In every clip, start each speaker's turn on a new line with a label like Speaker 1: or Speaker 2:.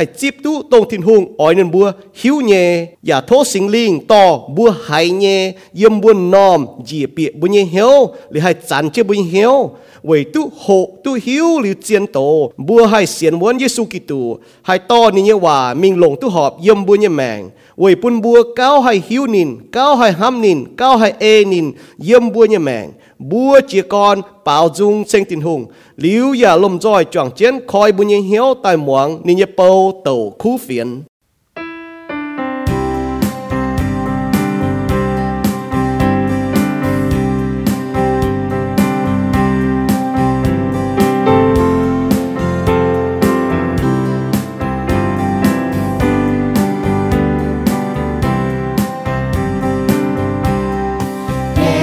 Speaker 1: hay chip tu tông thiên hùng ỏi nên bua hiếu nhẹ giả thố sinh linh, to bua hay nhẹ, yếm bua nòm, dì bịa bua như hiếu lì hay chán chế bua như hiếu vì tu hộ tu hiếu liu chiến tổ bua hai xiên muốn Giêsu Kitô. Hay to ni như hòa mình lồng tu họp, yếm bua như mèng vì bùn bua cao hay hiếu nín, cao hay ham nín, cao hay ê e nín, yếm bua như mèng bua chia con bảo dung sinh tình hùng liu ya lom roi chọn chiến khoi bùa như hiếu tại muang ni như bầu ô tàu khu phiền.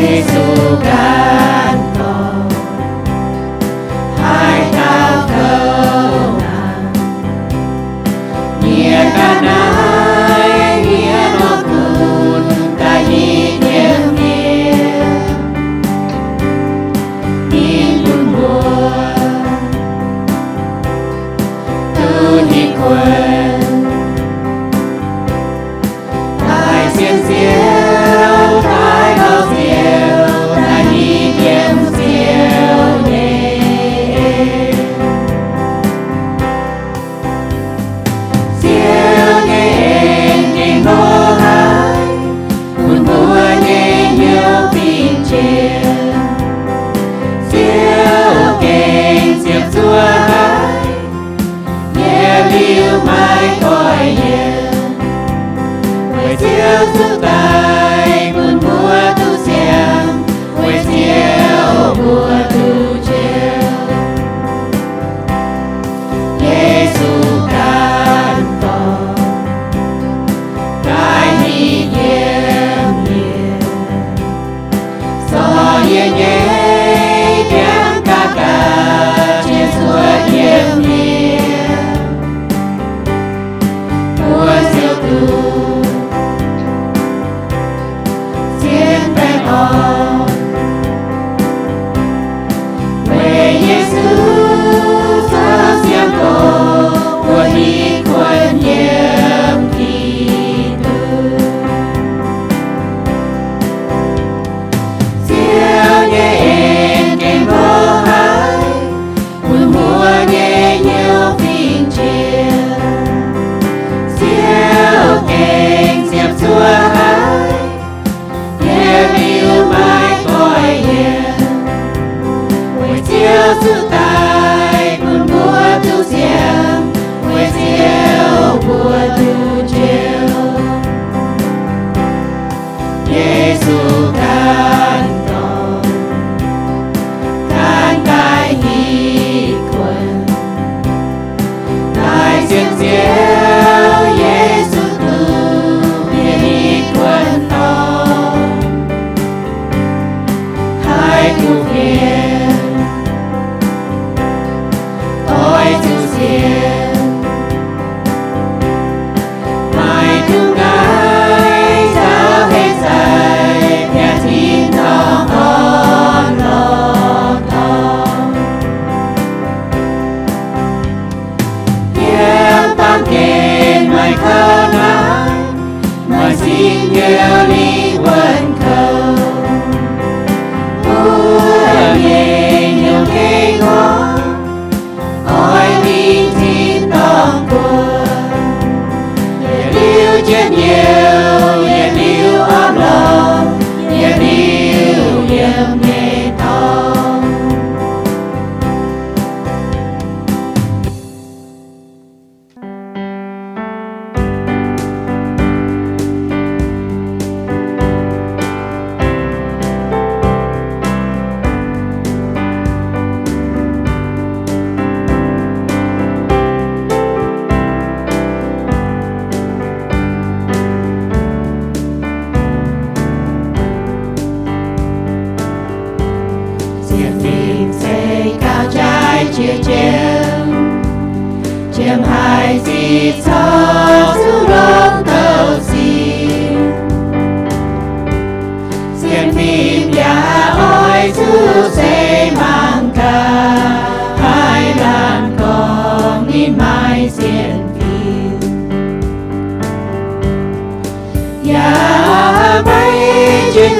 Speaker 2: Jesus.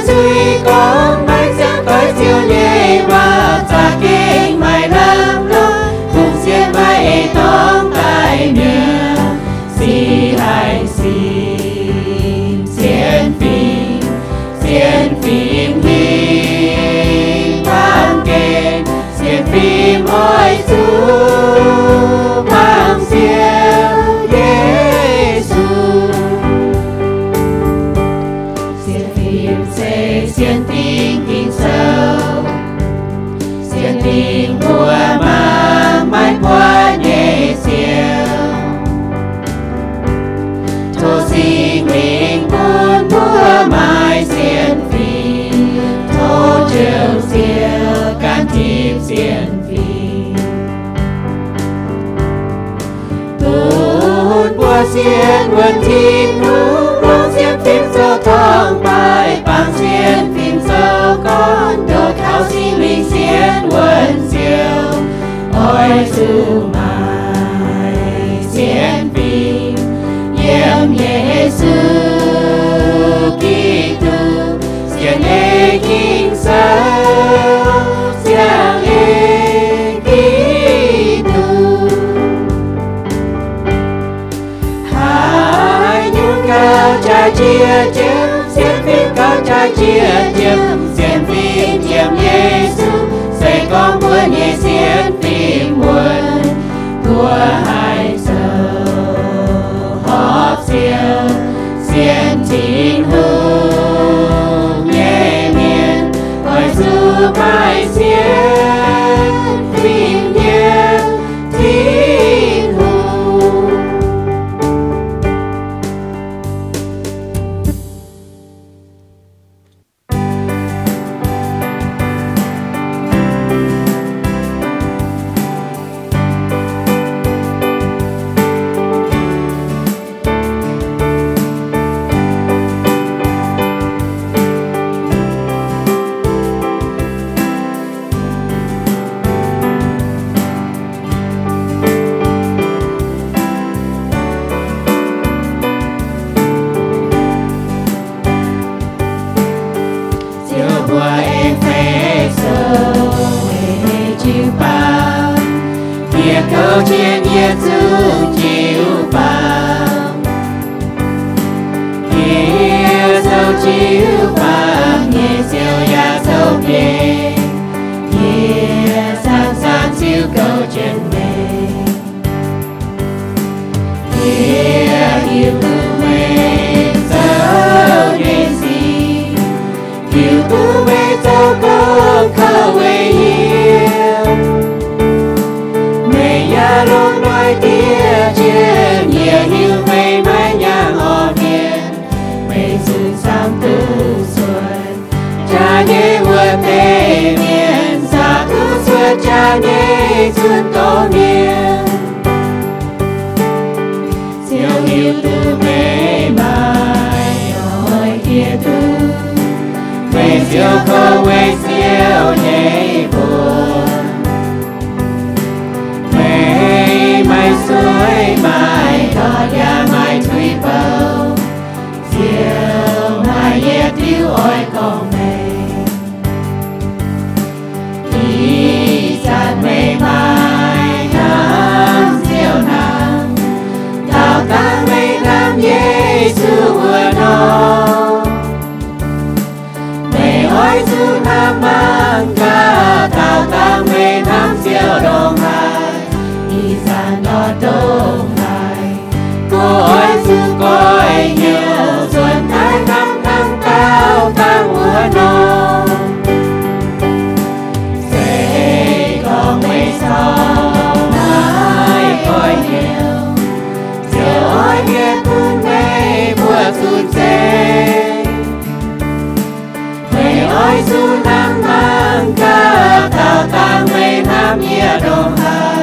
Speaker 2: duy có mấy sẽ tới siêu nhẹ và ta kinh mày làm lúc cùng sẽ mày tóm tay nhẹ si hay si xiên phim xiên phim đi tan kênh xiên phim ôi chúa xiên vườn chín núi bóng xiên phim sâu thong bài bằng xiên phim sâu con đồ tháo xin linh xiên vườn siêu. Ôi chú mai xiên phim yếm yê sư kỳ tư xiên yê chia chiếm xiêm phim cao trai chia chiếm xiêm phim chiếm Giêsu xây con muốn nhị xiêm phim muốn của hai giờ họp xiêm xiêm chín hương nhẹ miên hỏi sư bài xiêm Yeah, my we Ami Adonai.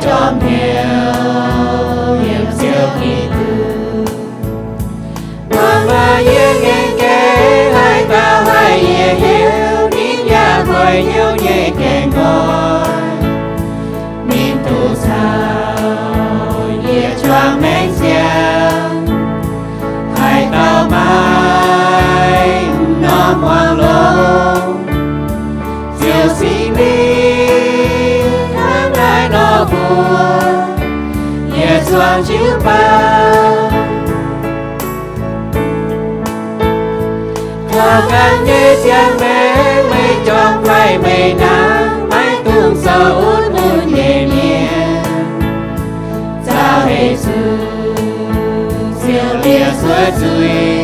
Speaker 2: Ta nhẹ chiếu bao. Thờ căn như chiang mê mây trong quay mây nắng, mái tung sờ út buồn nhẹ nhẹ Sao hê sư siêu lia suốt suy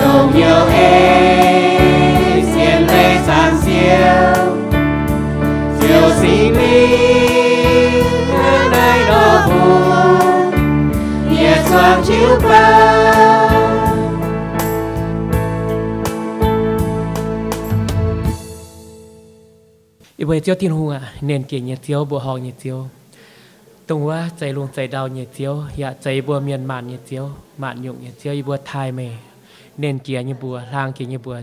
Speaker 2: Nông yêu ê chiếu bao
Speaker 3: อีเวเจียวตินหัวเน้นเกียรเจียวบัวหองเจียวตรงว่าใจลงใจดาวเจียวอย่าใจบัวเมียนมานเจียวมานยุงเจียวอีบัวไทยเมเน้นเกียร์บัวลางเกียร์บัว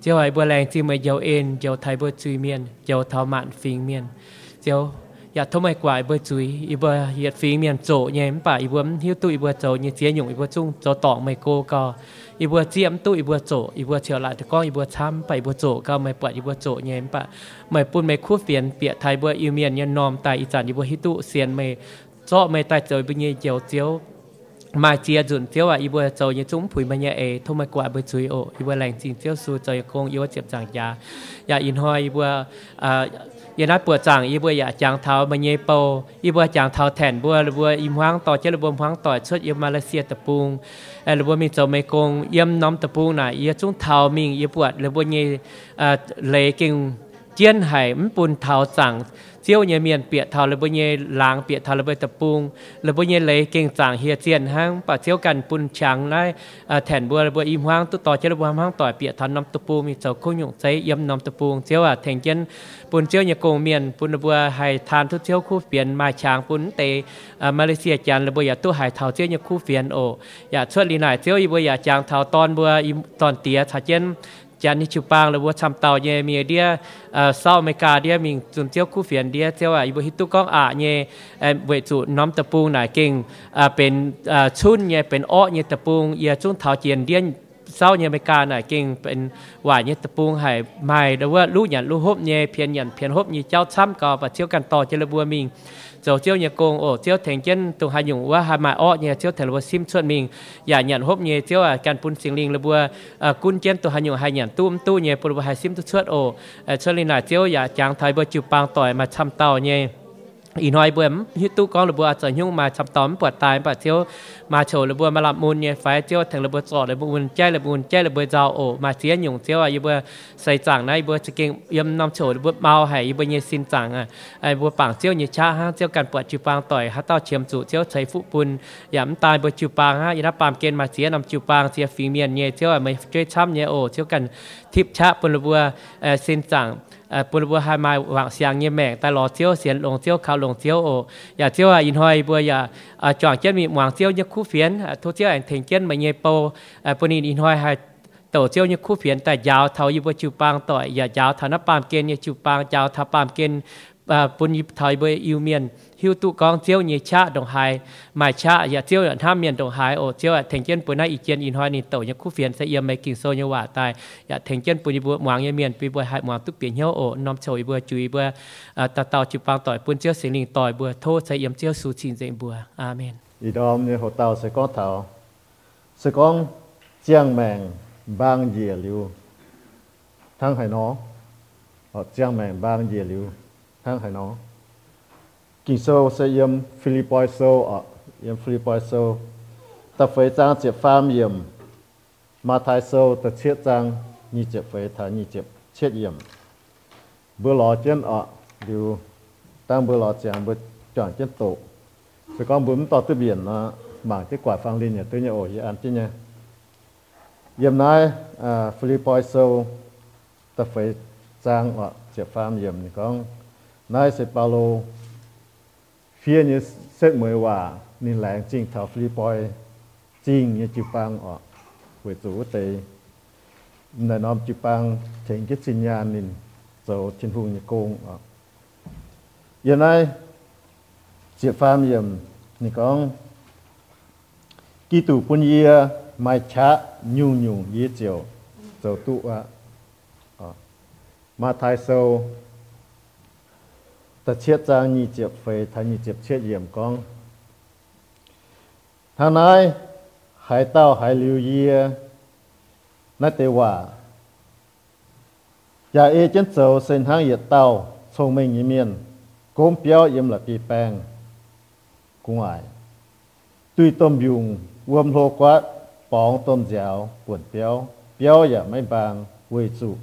Speaker 3: เจียวไอ้บัวแรงจีเมยเจียวเอ็นเจียวไทยบัวจุยเมียนเจียวเท้ามานฟิงเมียนเจียว อย่าทำไมกว่าบัวจุยอีบัวเหยียดฟีเมียนโจเยี่ยป่าอีบัวหิ้วตุอีบัวโจเยี่ยเจียหยงอีบัวจุ้งโจตองไม่โกก็อีบัวเจียมตุอีบัวโจอีบัวเชียวหลายตะก้องอีบัวช้ำไปอีบัวโจก็ไม่ปวดอีบัวโจเยี่ยป่าไม่ปุ่นไม่คู่เฟียนเปียไทยบัวอีเมียนยันนอมตายอีจันอีบัวหิตุเสียนไม่เจาะไม่ตายเจอเจียวเจียว มาเจียจุนเทียวอะอีบัวโจยจุ้งผุยมันยาเอทุ่มกว่าบัวจุยโออีบัวแรงจีนเทียวสู่โจยกงอีบัวเจ็บจังยายาอินหอยอีบัวอ่ายานัดปวดจังอีบัวยาจางเท้ามันเยโปอีบัวจางเท้าแทนบัวบัวอีมหวงต่อเจริบัวหวงต่อชดเยมาเลเซียตะปูงเอระบัวมีโจเมกงเยี่ยมน้อมตะปูงน่ะเยี่ยจุ้งเท้ามิงเยี่ยปวดระบัวเยอ่าเลกิงเจียนไห่มันปูนเท้าจัง เจียวเนี่ยเมียนเปียเทาเลยบเยล้างเปียเทาเลยบตะปุงเลยบ่เยเลยเก่งจางเฮียเจียนหังปะเจียวกันปุนฉางได้แถนบัวเลยบ่อีมหังตุต่อเจริบัวหังต่อเปียทานนำตะปูมีเจ้าคุยงใจเยี่ยน้ำตะปูเจียวอะแทงเจนปุนเจียวเนี่ยโกงเมียนปุนบัวให้ทานทุเจียวคู่เปลี่ยนมาฉางปุนเตมาเลเซียจันเลยบ่อยากตู้หายเทาวเจียวเนี่ยคู่เฟียนโออยากช่วยลีหน่ายเจียวอีบ่อยากจางเทาวตอนบัวตอนเตียถ้าเจน จานิชูปางหรือว่าทำเตาเนี่ยมีเดียเศร้าไม่กาเดียมีจุนเจียวคู่เฟียนเดียเจ้าอีบุฮิตุก้องอะเนี่ยเวจุน้อมตะปูงหน่ายเก่งเป็นชุนเนี่ยเป็นอ้อเนี่ยตะปูงเอียจุนเท้าเจียนเดียนเศร้าเนี่ยไม่กาหน่ายเก่งเป็นหวานเนี่ยตะปูงหายไม่หรือว่าลูกหยันลูกฮบเนี่ยเพียนหยันเพียนฮบเนี่ยเจ้าช้ำก็ปะเที่ยวกันต่อเจริญบัวมิง dầu chiếu nhà cùng ổ chiếu thành chân tùng hà nhung và hà mà ọ nhà chiếu thành lúa sim chuẩn mình giả nhận hốp nhà chiếu à can pun sinh linh là bùa cun chân tùng hà nhung hà nhận tu tu nhà bùa hà sim tu chuẩn ổ cho nên là chiếu giả chàng thái bùa chịu bang tỏi mà chăm tàu nhà อีน้อยเบิ่มฮิตตู้ก้องหรือบัวอาจจะยุ่งมาชำตอมปวดตายปวดเที่ยว มาโชว์ระบัวมาลับมูลเนี่ยไฟเที่ยวถึงระบัวจอดระบัวมุนใจระบัวมุนใจระบัวเจ้าโอมาเสียหยุ่งเที่ยวอะยี่บัวใส่จางนะยี่บัวจะเก่งยำนำโชว์ระบัวเมาให้ยี่บัวเนี่ยสินจางอะไอ้บัวปังเที่ยวเนี่ยช้าฮะเที่ยวกันปวดจิวปางต่อยฮะเต้าเชียมจุเที่ยวใช้ฟุปุนยำตายบัวจิวปางฮะยี่นับปามเกณฑ์มาเสียนำจิวปางเสียฝีเมียนเนี่ยเที่ยวอะไม่ช่วยช้ำเนี่ยโอเที่ยวกันทิพชะปนระบัวสินจางปุรบัวหามาหวังเสียงเงียแมงแต่รอเที่ยวเสียนลงเที่ยวเขาลงเที่ยวโออย่าเที่ยวอินหอยบัวอย่าจ่องเจ้ามีหวังเที่ยวยักคเฟียนทุกเที่ยวแห่งเทงเจ้นมาเงยโปปนีอินหอยหายโตเที่ยวยักคู่เฟียนแต่ยาวเทาอยู่บัวจูปางต่อยอย่ายาวเทานับปามเกณฑ์เนี่ยจูปางยาวทาปามเกณฑ์ปุญยิถอยเบยอิวเมียนฮิวตุกองเที่ยวนี่ยชาดงไฮหมาชาอย่าเที่ยวห้าเมียนดงไฮโอเที่ยวแทงเจนปุนาอีเจียนอินฮอยนี่โตยังคู่เฟียนเสียมไม่กิ่งโซยว่าตายอย่าแทงเจนปุญบัวหวางยเมียนปีบัวหายหวางตุกเปลี่ยนเหี่ยวโอน้อมโชยบัวจุยบัวตาเตาจุปางต่อยปุนเจียวเสียงลิงต่อยบัวโทษเสียมเจียวสูชินเจงบัวอาเมน
Speaker 4: อีดอมเนี่ยหัวเตาใส่ก้อนเถาใส่ก้อนเจียงแมงบางเหยี่ยลิวทั้งไหน้อเจียงแมงบางเหยี่ยลิวทั้งไหน้อ kinh sâu sẽ yếm Philippoi sâu ở yếm Philippoi sâu ta phải trang chế phàm yếm mà thái sâu ta chết trang nhị chế phải thả nhị chế chết yếm bữa lò chân ở điều tăng bữa lò chàng bữa chọn chân tổ phải con bướm tỏ tư biển nó mảng cái quả phang linh nhà tư nhà ổ gì ăn chứ nha yếm nay à Philippoi sâu ta phải trang ở chế phàm yếm thì con nay sẽ Paulo เฟียนี่เสกมวยว่านี่แหลงจริงเท่าฟรีปอยจริงเนี่ยจิปังออกเวจูเตในน้อมจิปังถึงกิสิญญาณนินโจชินพุงนี่โกงออกยังไงเจียฟามเยี่ยมนี่กองกีตู phải có bướm to tư biển ờ, là mảng kết quả phang linh nhà tư nhà ổ dự án chứ nha. Dìm nay, à, ờ, Philippoi sâu ta phải trang ở chế pham dìm thì con. Nay sẽ bao lô phía như xét mới hòa nên lãng chinh thảo Philippoi chinh như chịu phang ở với chủ tế nà nòm chịu phang thành cái sinh nhà nên dầu trên vùng như công ở. Giờ này, ជាហ្វាមយមនេះកងគីទូពុនយាម៉ៃឆាញូញូយេជោទៅទូអម៉ាថៃសូតជាចាញីជាហ្វេថាញីជាជាយមកងថាណៃហៃតោហៃលីវយាណតេវ៉ាយ៉ាអេចិនសូសិនហាងយតោសងមេងយមៀនកុំប្យោយមលាពីប៉ែង cũng ai. Tuy tôm dùng gom lô quá, bóng tôm dẻo buồn béo béo giờ mấy bằng quê chủ.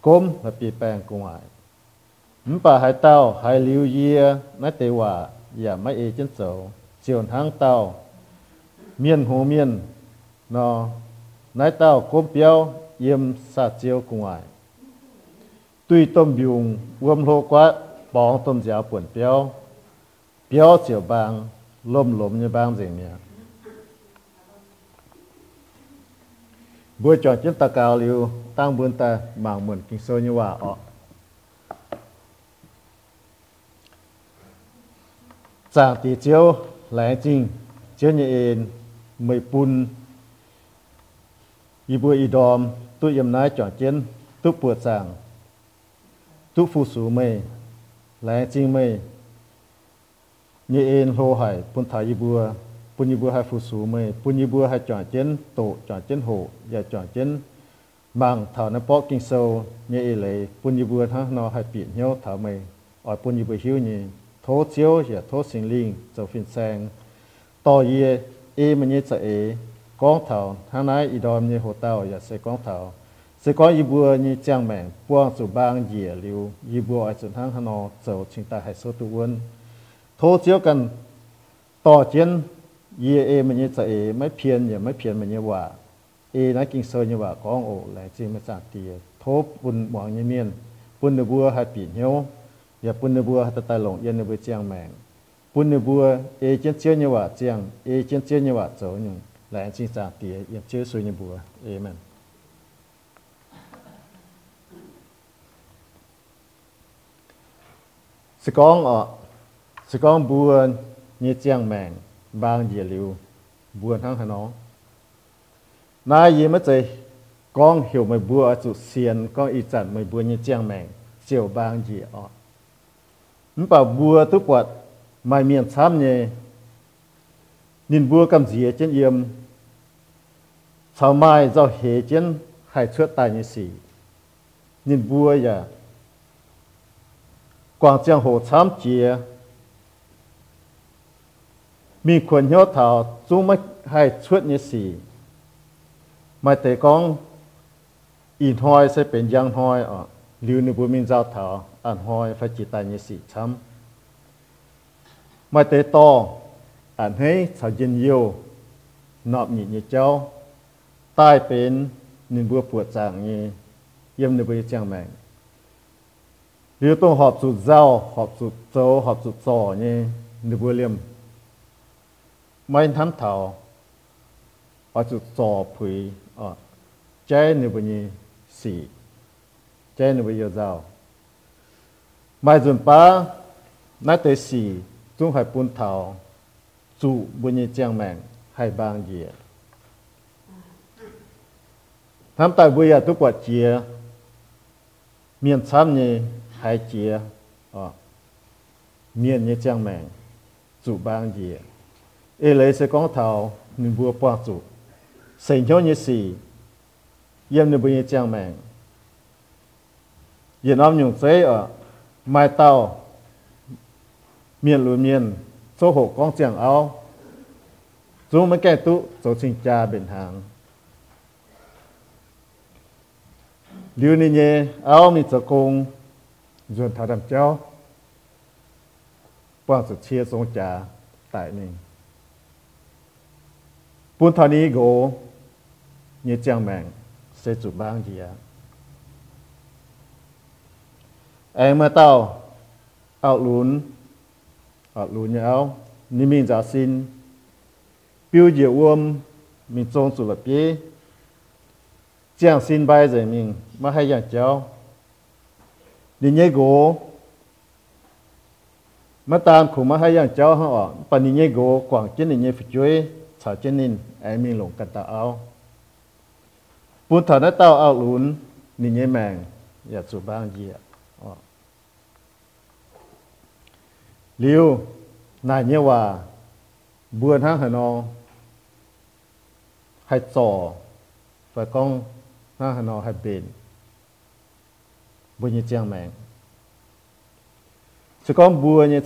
Speaker 4: Cốm là bị bèn cũng ai. Mình bà hai tao, hai liu yia nói tê hòa giờ mấy ê chân sầu, chiều hàng tao. Miên hồ miên nó nói tao cốm béo yếm sa chiều cũng ai. Tuy tôm dùng gom lô quá, bóng tôm dẻo buồn béo 表就帮，弄弄就帮怎么样？bữa cho chúng ta cao liu tăng buôn ta mạng mình kinh sôi như hòa ọ tỷ chiếu lẽ trình chiếu như in mười bùn y bữa y đòm tôi yếm nói chọn chiến tôi bữa sàng tôi phụ số mày lẽ trình mày như in hô hải pun thái y bùa pun y bùa hai phu sú mê pun y bùa hai chọn chén tổ chọn chén hộ và chọn chén bằng thảo nó bó kinh sâu. Như y lấy pun y bùa ha, nó hai bị nhau thảo mê ở pun y bùa hiu nhẹ thố chiếu và thố sinh linh cho phiên sang. To ye e mà như sợ e con thảo tháng nay y đom như hồ tàu và sẽ con thảo. Sẽ có y bùa như trang mèn buông chủ bang dìa liu. Y bùa ở trên tháng hà hano dầu chính ta hay số tu quân โทเจียวกันต่อเจียนเยเอมันย่งจะเอไม่เพียนอย่าไม่เพียนมันเยิ่งว่าเอนักกิงเซยยิ่งว่าของโอแหลจีมาจากเตียทบปุ่นหวังยิ่งเมียนปุ่นเนบัวหาปีเหียวอย่าปุ่นเนบัวหาตะตาหลงเย็นเนบัวเจียงแมงปุ่นเนบัวเอเจียนเจียนยิ่งว่าเจียงเอเจียนเจียนยิ่งว่าเจ้าหนึ่งแหลจีจากเตียอย่าเชื่อสุยยิ่งบัวเอเมนสกองอะ sự con như chiang mèn bang dìa liu buồn thắng thằng na gì mất gì con hiểu mày bùa chủ xiên con ý chặt mày bùa như chiang mèn chiều bang dìa ọ mình bảo bùa tức quật mày miền xám nhé nhìn bùa cầm dìa trên yếm sau mai do hệ trên hai chuột tài như xì nhìn bùa ya quảng trang hồ xám chia mìnhควรnhớ thảo chúng mới hay chuột như xì มาแต่กองอินหอยใส่เป็นยังหอยอ่ะลิวในบุมินเจ้าถาอันหอยไฟจิตตายสีช้ำมาแต่ตออันให้สาวยินโยนอบหนีเจ้าใต้เป็นนินบัวปวดจางนี้เยี่ยมในบุญจังแมงหรือต้องหอบสุดเจ้าหอบสุดโจหอบสุดซอนี่ในบัวเลี่ยม mấy tháng thảo, ở chỗ tổ phí ở chế nụ bình nhì xì chế nụ bình yếu dào mấy dùn ba nát tế xì, chúng phải bún thảo chủ bình nhì trang mạng hay bang gì tham tài bây giờ tôi quả chia miền xám nhì hay chia ở ờ, miền nhì trang mạng chủ bang gì ê lấy sẽ có thảo nên vừa qua chủ sinh cho gì yếm như bây giờ chẳng mèn yên ông nhung chế ở mai tàu miền lùi con chẳng áo dù mấy cái tụ số sinh cha bình hàng liu ni ye, áo mi cho công dồn thảo đầm cháu quang sự chia sống cha tại mình thảo ní gỗ như chẳng mạng sẽ chủ bang gì ạ em mà tao áo lún áo lún nhau ni mình giả xin biểu diệu uom mình trông chủ lập bia chẳng xin bài rồi mình mà hay dạng cháu đi nhé gỗ mà tam khủng mà hay dạng cháu họ bà đi nhé gỗ quảng chân đi nhé phải chuối chào chân nên em mình lồng cắt áo ปุถธนเต้าเอ าลุนนี่เงี้ยแมงอย่าสูบ้างเยี่ยลิวนายเนี่ยว่าบัวทั้งหนอให้จ่อไปกองทั้งหนอให้เป็นบัวเนี่ย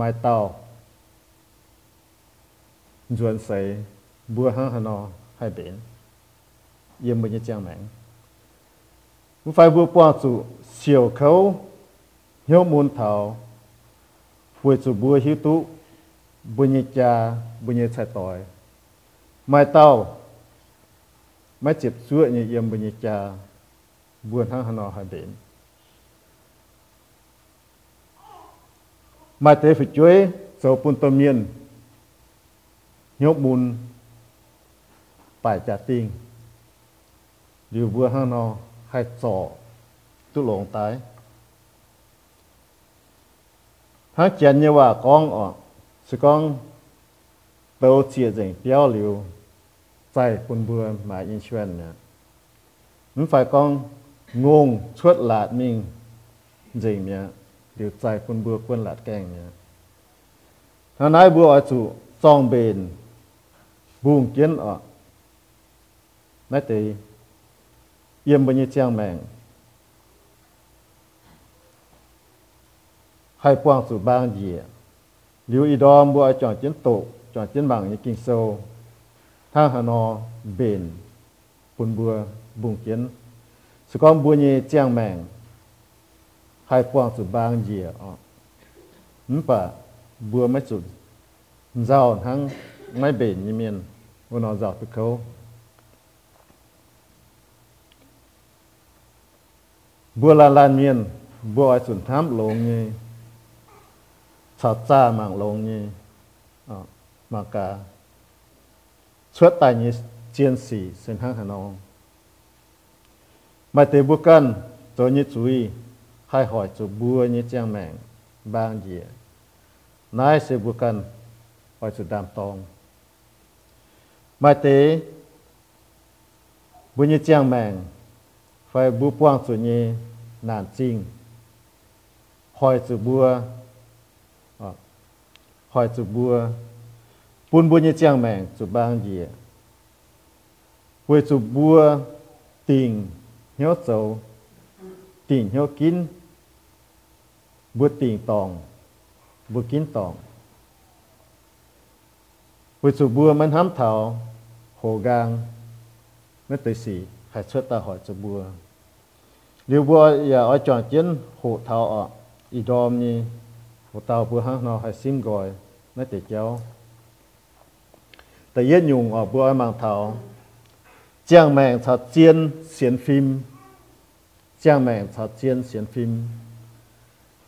Speaker 4: เ จียงแมงสกองบัวเนี่ยใช้ต่อยไม้เต้าจวนใส่บัวทั้งหนอให้เป็น yên bây giờ chẳng mạng không phải vừa qua chủ siêu khấu hiếu môn thảo vừa chủ bùa hiếu tụ bùa nhị cha bùa nhị chạy tỏi mai tao mai chịp chúa như yên bùa nhị cha buồn hăng hăng nọ hai đến mai tế phải chuối dầu bùn tôm miên hiếu môn phải trả tiền อยู่บัวห้างนอให้จ่อตุหลงตายถ้าเขียนเนี่ยว่ากองออกสกองเตาเสียจริงเปี้ยวหลิวใจคนบัวหมายอินชวนเนี่ยมันฝ่า ยกบุญ摆家丁，又不哈喏，还做都龙台。他讲的话讲哦，是讲都接人交流，在本部买印选呢。你 phải con ngôn xuất lạc mình gì nhỉ điều tại quân bừa quân lạc kèn nhỉ nó nói bữa ở chủ trong bền buông kiến ở. Nói thì yên bao nhiêu trang mèn hai quang sự bang gì liu y đom bua chọn chiến tụ chọn chiến bằng như kinh sâu. Thang hà no bền. Bùn bua buông kiến sự con bua như trang mèn hai quang sự bang gì ở. Npa bua mấy sự giàu thắng ngay bể như miền vô nó giàu từ câu bùa là lan miền bùa ai sủn tham lông như sạt cha mạng lông như ờ à, mà cả xuất tài như chiến sĩ sinh hăng hà nội mà tế bùa cân tôi như chú ý, hai hỏi chú bùa như trang mạng bang gì nái sẽ bùa cân, hỏi chú đàm tông mà tế bu như trang mạng phải bu quang chú như nản chinh. Hỏi sự bua à, hỏi sự bua bùn bu như trang mạng sự bang gì với sự bua, tình hiếu sầu, tình hiếu kín bùa tình tòng bùa kín tòng với chú bùa mình hám thảo, hồ gang nó tới sĩ hãy xuất ta hỏi chú bùa nếu bùa ya ở chọn chiến hồ thảo ở ý đom như hồ tàu bùa hăng nó hãy sim gọi nó tới cháu tại yên dùng ở bùa mang thảo, chàng mạng thọ chiến xiên phim, chàng mạng thọ chiến xiên phim.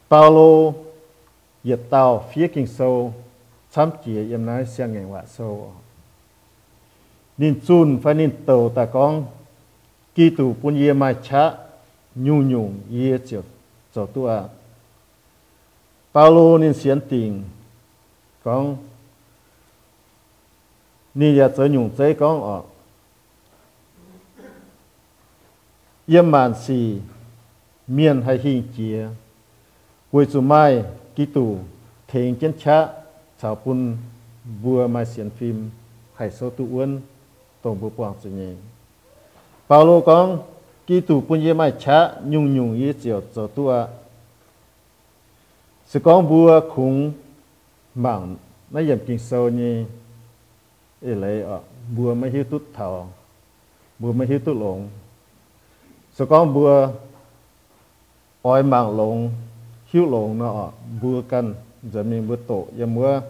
Speaker 4: Bao Paulo nhiệt tàu phía kinh sâu chăm chỉ em nói xem ngày hòa sâu nên chun phải nên tàu ta con kỳ tù bún yê mai chá nhu nhung yê chiều cho tua Paulo nên xiên tình con nên giờ trở nhung chế con ở yếm màn xì miền hay hình chia cuối chú mai kỳ tù thèn chân chá chào pun bùa mai xiên phim hay số tu uốn, tổng bùa quảng chủ nhẹ Paulo con ký tù pun yếm mai chá nhung nhung yết chiều cho tua sự con bùa khung mảng nó yếm kinh sâu như ê lấy ở bùa mai hiếu tút thảo, bùa mai hiếu tút lồng so con bùa oi mạng lồng hiếu lồng nó bùa căn giờ mình bùa tổ giờ mưa.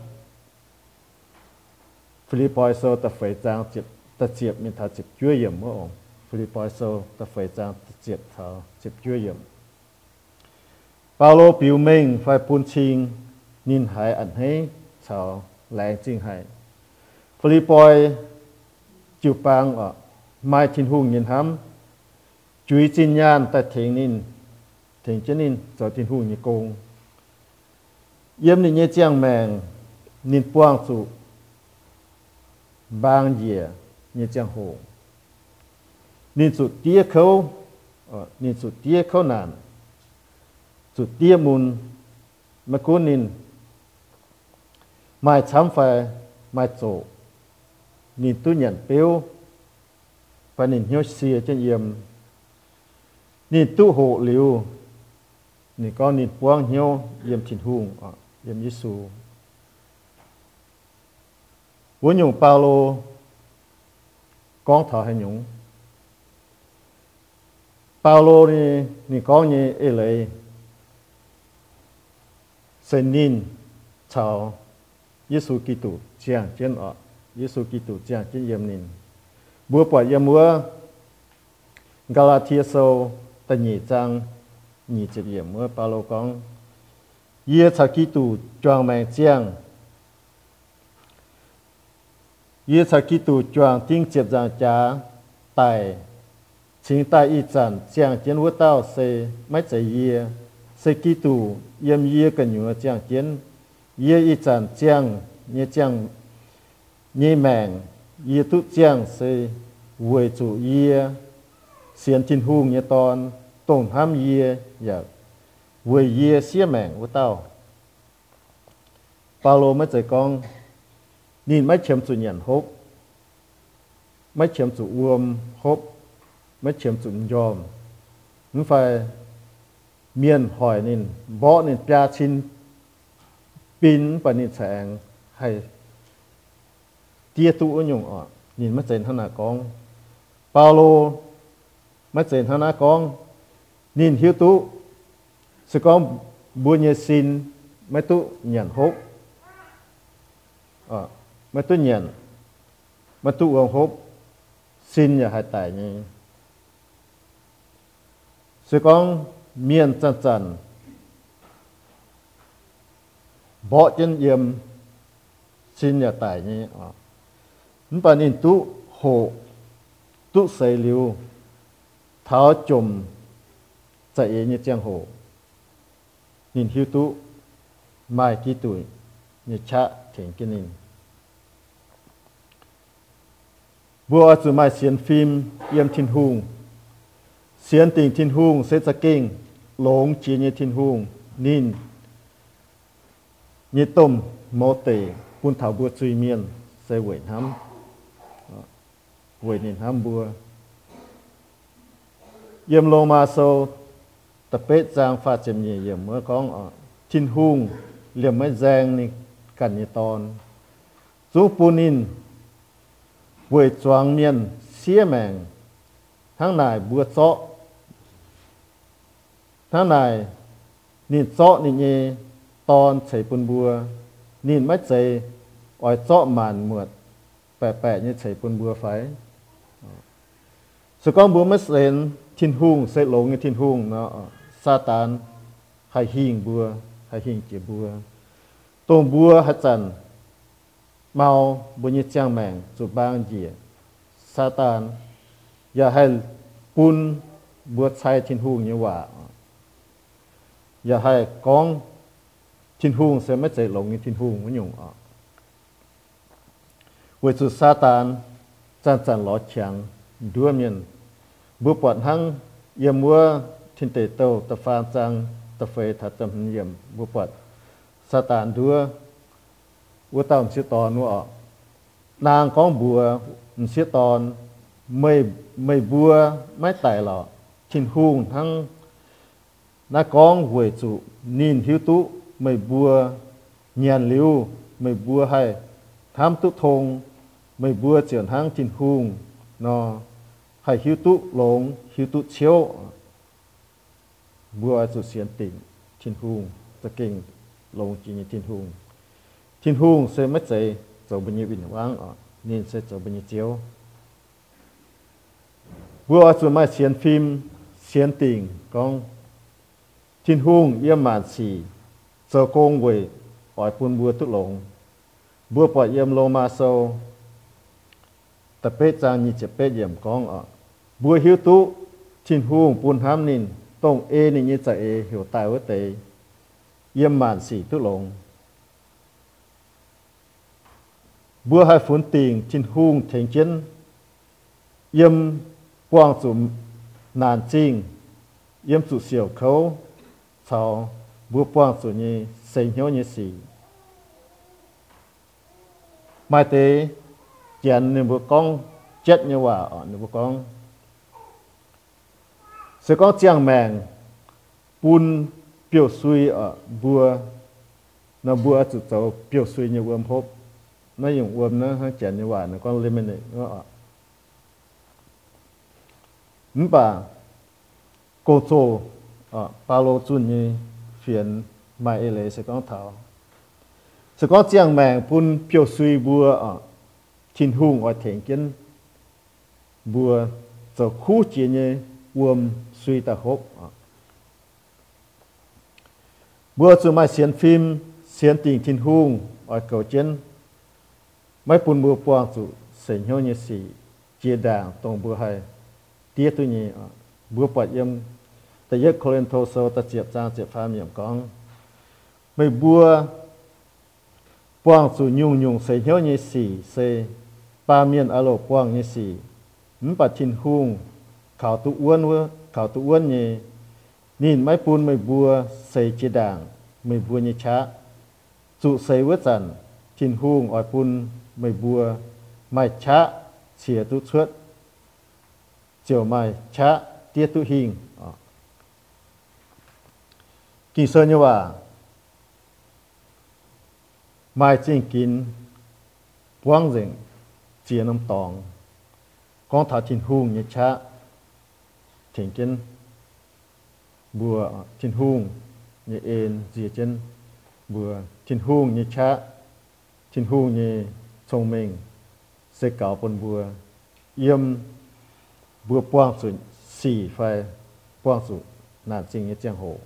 Speaker 4: Philippines sơ ta phải trang chụp ta chụp mình thật chụp chưa giờ mưa ông Philippines sơ ta phải trang ta chụp ta chụp chưa giờ Paulo biểu mình phải buôn chiên nhìn hải ảnh hay thở lại chính hải Philippines chịu bang ở mai thiên hùng nhìn hám. Chuối chín nhàn, ta thiền nín thiền chân nín cho thiên hùng như công เยี่ยมนี่เยเจียงแมงนินป้วงสุบางเยี่ยเยเจียงหงนินสุดเตี้ยเขานินสุดเตี้ยเขานาน สุดเตี้ยมุนมะกุนินมาช้ำไฟไมาโจนินตุหยันเปียวปนินเฮียวเสียจีเยี่ยมนินตุ้หเหลิวนี่ก็นินป้วงเฮียวเยี่ยมชินหุงอะ yếm Giêsu. Vốn dùng Paulo con thọ hay nhung Paulo ni ni con như ê lệ. Sen nín chào Giêsu Kitô chiang trên ở Giêsu Kitô chiang trên yếm nín. Bữa bỏ yếm bữa Galatia ta nhị trang, nhị chữ điểm mưa ba lô con yê cha ký tù choàng mạng chiang. Yê cha ký tù choàng tiếng chếp giang cha tài chính tài y chẳng chiang chiến vô tao, se mấy chạy yê se ký tù yếm yê cần nhựa chiang chiến yê y chẳng chiang nhé chiang nhé mạng yê tu chiang, se vui chủ yê xiên thiên hùng nhé ton. Tổn ham yê ya vừa yê xia mèng của tao Paulo mới chạy con nhìn mấy chém chủ nhận hốp mấy chém chủ uom hốp mấy chém chủ yom nó phải miền hỏi nên bỏ nên bia chín pin và nên sáng hay tia tụ nhung ở nhìn mất chân hơn là con Paulo mất tiền hắn á con nhìn hiếu tú sự con bùa nhẹ xin mấy tu nhận hốt à ờ, mấy tu nhận mấy tu ông hốt xin nhà hai tài như sự con miền chân chân bỏ chân yếm xin nhà tài như ờ. à nhưng bà nhìn tu hộ tu xây liu tháo chùm, chạy như giang hồ nin hiu tu, mai ki tu ni cha, thỉnh kinh in vua từ mai xiên phim yếm thiên hùng. Xiên tình thiên hùng sẽ ra kinh lống chỉ như thiên hùng, nín. Như tôm mô tề quân thảo bùa truy miên, sẽ quẩy hám quẩy nín hám bùa yếm lô ma sâu ตะเปจางฟาเจมีเยี่ยมเมื่อของชินฮุงเหลี่ยมไม้แจงนี่กันยตอนสูปูนินเวยจวงเมียนเสียแมงทั้งนายบัวเซาะทั้งนายนิดเซาะนี่เยตอนใส่ปุนบัวนินไม่ใส่อ้อยเซาะหมานหมวดแปะแปะนี่ใส่ปุนบัวไฟสกองบัวไม่เสนทินหุงเสลงทินหุงเนาะ satan, hay hiền bùa, hay hiền chế bùa. Tôn bùa hay chẳng mau bùa như trang mạng, dù bang dìa. Satan ya hay bùn bùa chai thiên hùng như vậy ya hay con, thiên hùng sẽ mất chạy lộn như thiên hùng mới nhung ạ với sự sa tan chẳng chẳng lọ chẳng đưa miền bùa bọn hăng yếm mua ทินเตโตตะฟานจังตะเฟทัดจำเยี่ยมบุปผซาตานด้วยวัวตามชิตอนว่า นางของบัวชิตอนไม่ไม่บัวไม่ไต่หรอทินหุงทั้งนากองหวยจุนินหิวตุไม่บัวเงียนลิวไม่บัวให้ทำตุทงไม่บัวเจียนทั้งทินหุงนอให้หิวตุหลงหิวตุเชียว bùa chủ xiên tỉnh thiên hùng ta kinh lông chỉ như thiên hùng thiên hùng sẽ mất dậy cho bên như bình vắng, ở nên sẽ cho bên như chiếu. Bùa chủ mai xiên phim xiên tỉnh con thiên hùng yếm màn xì cho công về ở phun bùa tức lông bùa bỏ yếm lô ma sâu ta bế trang như chế bế yếm con ở. Bùa hiếu tú thiên hùng phun ham nín tông e này như chạy hiểu tài với tệ yếm màn xỉ tức lòng bữa hai phun tiền trên hung thành chiến. Yếm quang chủ nàn chinh. Yếm chủ xiểu khấu. Sau bữa quang chủ như xây nhớ như xỉ. Mai tế chèn như bữa con chết như hòa ở như bữa con sẽ có chàng mèn bún biểu suy ở bùa nó bùa chủ tàu biểu suy như uom hộp nó dùng uom nó chèn như vậy nó con lên mình nó ở bà cô tô à ba lô chun như phiền mai lệ sẽ có thảo sẽ có chàng mèn bún biểu suy bùa ở thiên hùng ở thiền kiến bùa cho khu chỉ như uom suy ta khúc. Bữa xưa mai xiên phim xiên tình thiên hùng, ở cầu chân mấy bùn mưa quang sự sẽ nhau như sĩ chia đảng tổng bữa hay. Tiếc tôi nhỉ bữa bạch yếm ta khôi lên thô sâu ta chiệp sang chiệp phá miệng con. Mấy bùa quang sự nhung nhung sẽ nhau như sĩ sẽ ba miền alo quang như sĩ mình bạch thiên hung khảo tu uốn vừa บัวป้องสู่ยุงยุงใส่เหี้ยวยี่สี่เซปาเมียนอโลป้องยี่สี่มันปัดทินหุงข่าวตุอ้วนเวข่าวตุอ้วนยี่นี่ไม่ปูนไม่บัวใส่จีด่างไม่บัวยี่ช้าจุใส่เวจันทินหุงอ่อยปูนไม่บัวไม่ช้าเสียตุชวด chiều mai cha tiết tu hình kỳ sơ như vậy mai chính kín quang rình chia năm tòng con thả thiên hùng như cha thiền chân. Bùa trên hùng như ên dìa chân. Bùa trên hùng như cha. Trên hùng như thông minh sẽ cáo bồn bùa yếm. Bùa quang sự xì phải quang sự nạn chính như giang hồ.